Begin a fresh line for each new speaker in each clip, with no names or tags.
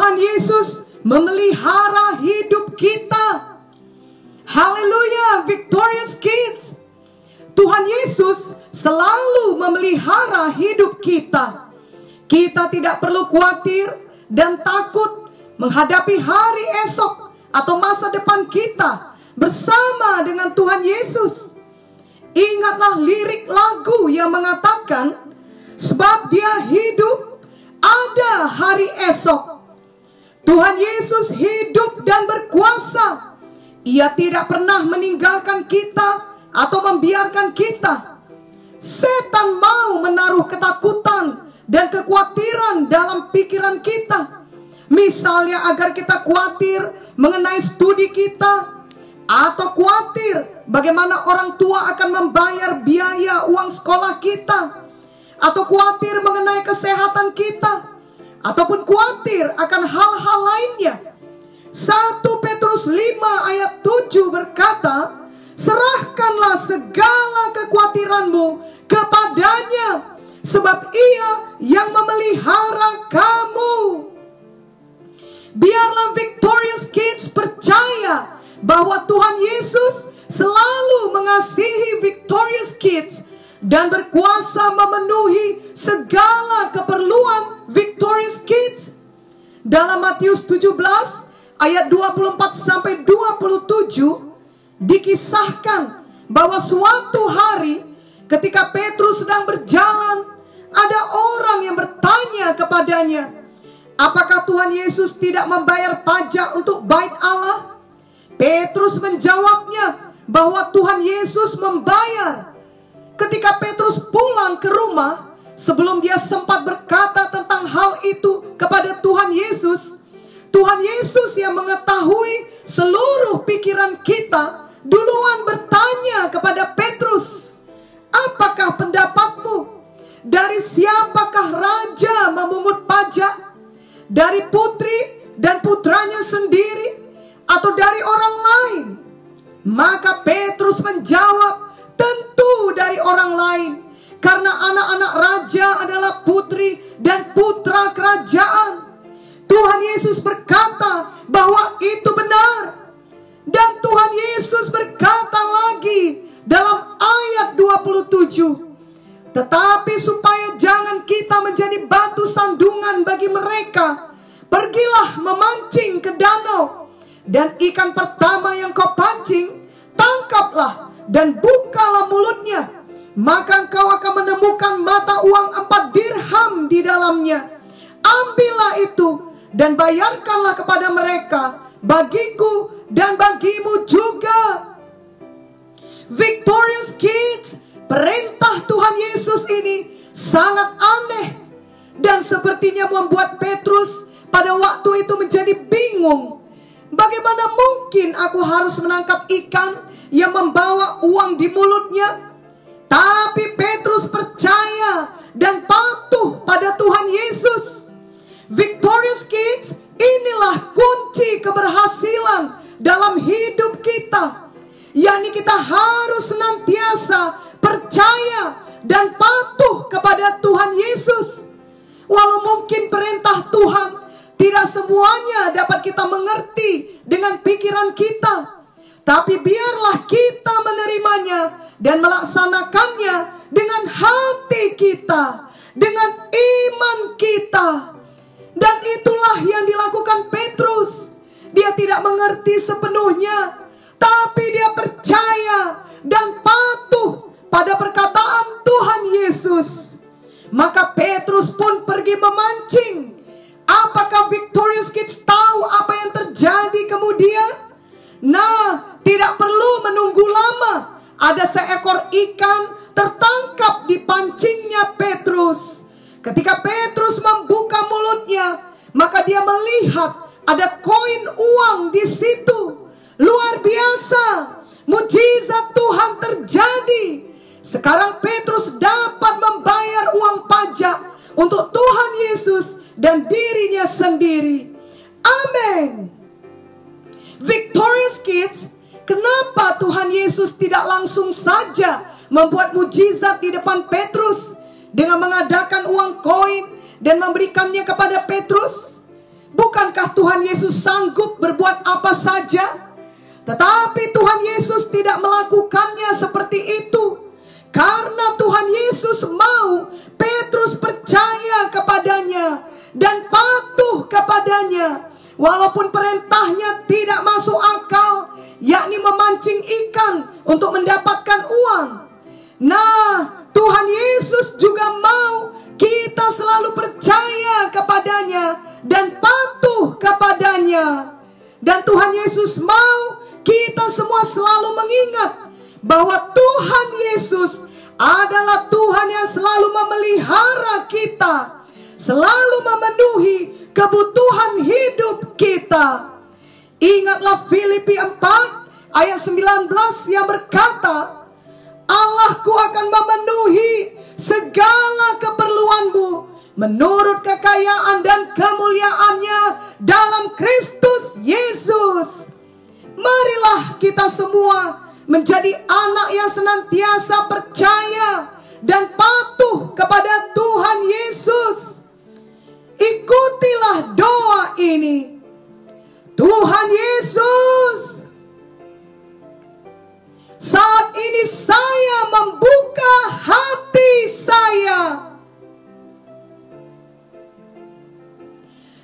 Tuhan Yesus memelihara hidup kita. Haleluya, victorious kids. Tuhan Yesus selalu memelihara hidup kita. Kita tidak perlu khawatir dan takut menghadapi hari esok atau masa depan kita bersama dengan Tuhan Yesus. Ingatlah lirik lagu yang mengatakan, "Sebab Dia hidup, ada hari esok." Tuhan Yesus hidup dan berkuasa. Ia tidak pernah meninggalkan kita atau membiarkan kita. Setan mau menaruh ketakutan dan kekhawatiran dalam pikiran kita. Misalnya agar kita khawatir mengenai studi kita atau khawatir bagaimana orang tua akan membayar biaya uang sekolah kita atau khawatir mengenai kesehatan kita ataupun khawatir akan hal-hal lainnya 1 Petrus 5 ayat 7 berkata, Serahkanlah segala kekhawatiranmu kepadanya, sebab ia yang memelihara kamu. Biarlah Victorious Kids percaya bahwa Tuhan Yesus selalu mengasihi Victorious Kids dan berkuasa memenuhi segala keperluan Victorious. Dalam Matius 17 ayat 24 sampai 27 dikisahkan bahwa suatu hari ketika Petrus sedang berjalan ada orang yang bertanya kepadanya, "Apakah Tuhan Yesus tidak membayar pajak untuk bait Allah?" Petrus menjawabnya bahwa Tuhan Yesus membayar. Ketika Petrus pulang ke rumah, sebelum dia sempat berkata tentang hal itu kepada Tuhan Yesus, Tuhan Yesus yang mengetahui seluruh pikiran kita duluan bertanya kepada Petrus, "Apakah pendapatmu? Dari siapakah raja memungut pajak? Dari putri dan putranya sendiri atau dari orang lain?" Maka Petrus menjawab, "Tentu dari orang lain." Karena anak-anak Tetapi supaya jangan kita menjadi batu sandungan bagi mereka, pergilah memancing ke danau. Dan ikan pertama yang kau pancing, tangkaplah dan bukalah mulutnya. Maka engkau akan menemukan mata uang empat dirham di dalamnya. Ambillah itu dan bayarkanlah kepada mereka bagiku dan bagimu juga. Victorious Kids, perintah Tuhan Yesus ini sangat aneh dan sepertinya membuat Petrus pada waktu itu menjadi bingung. Bagaimana mungkin aku harus menangkap ikan yang membawa uang di mulutnya? Tapi Petrus percaya dan patuh pada Tuhan Yesus. Victorious Kids, inilah kunci keberhasilan dalam hidup kita. yakni kita harus senantiasa mengerti dengan pikiran kita. Tapi biarlah kita menerimanya dan melaksanakannya dengan hati kita, dengan iman kita. Dan itulah yang dilakukan Petrus. Dia tidak mengerti sepenuhnya, tapi dia percaya dan patuh pada perkataan Tuhan Yesus. Maka Petrus pun pergi memancing. Apakah Victorious Kids Ada seekor ikan tertangkap di pancingnya Petrus. Ketika Petrus membuka mulutnya, maka dia melihat ada koin uang di situ. Luar biasa, mujizat Tuhan terjadi. Sekarang Petrus dapat membayar uang pajak untuk Tuhan Yesus dan dirinya sendiri. Amin. Victorious Kids, kenapa Tuhan Yesus tidak langsung saja membuat mujizat di depan Petrus? dengan mengadakan uang koin dan memberikannya kepada Petrus? bukankah Tuhan Yesus sanggup berbuat apa saja? Tetapi Tuhan Yesus tidak melakukannya seperti itu. Karena Tuhan Yesus mau Petrus percaya kepadanya dan patuh kepadanya. Walaupun perintahnya tidak masuk yakni memancing ikan untuk mendapatkan uang. Nah, Tuhan Yesus juga mau kita selalu percaya kepadanya dan patuh kepadanya. Dan Tuhan Yesus mau kita semua selalu mengingat bahwa Tuhan Yesus adalah Tuhan yang selalu memelihara kita, selalu memenuhi kebutuhan hidup kita. Ingatlah Filipi 4 ayat 19 yang berkata, Allahku akan memenuhi segala keperluanmu menurut kekayaan dan kemuliaannya dalam Kristus Yesus. Marilah kita semua menjadi anak yang senantiasa percaya dan patuh kepada Tuhan Yesus. Ikutilah doa ini. Tuhan Yesus, membuka hati saya.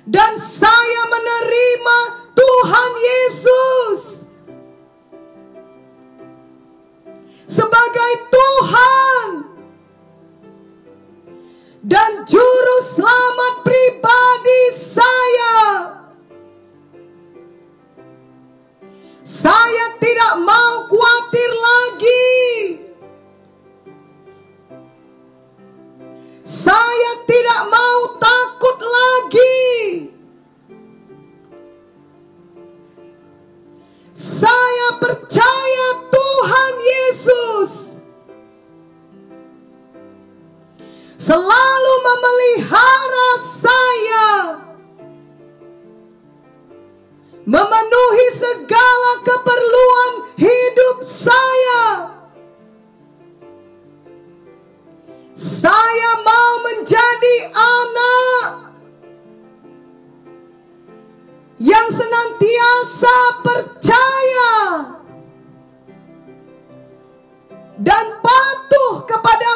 Dan saya menerima Tuhan Yesus sebagai selalu memelihara saya, memenuhi segala keperluan hidup saya. Saya mau menjadi anak yang senantiasa percaya dan patuh kepada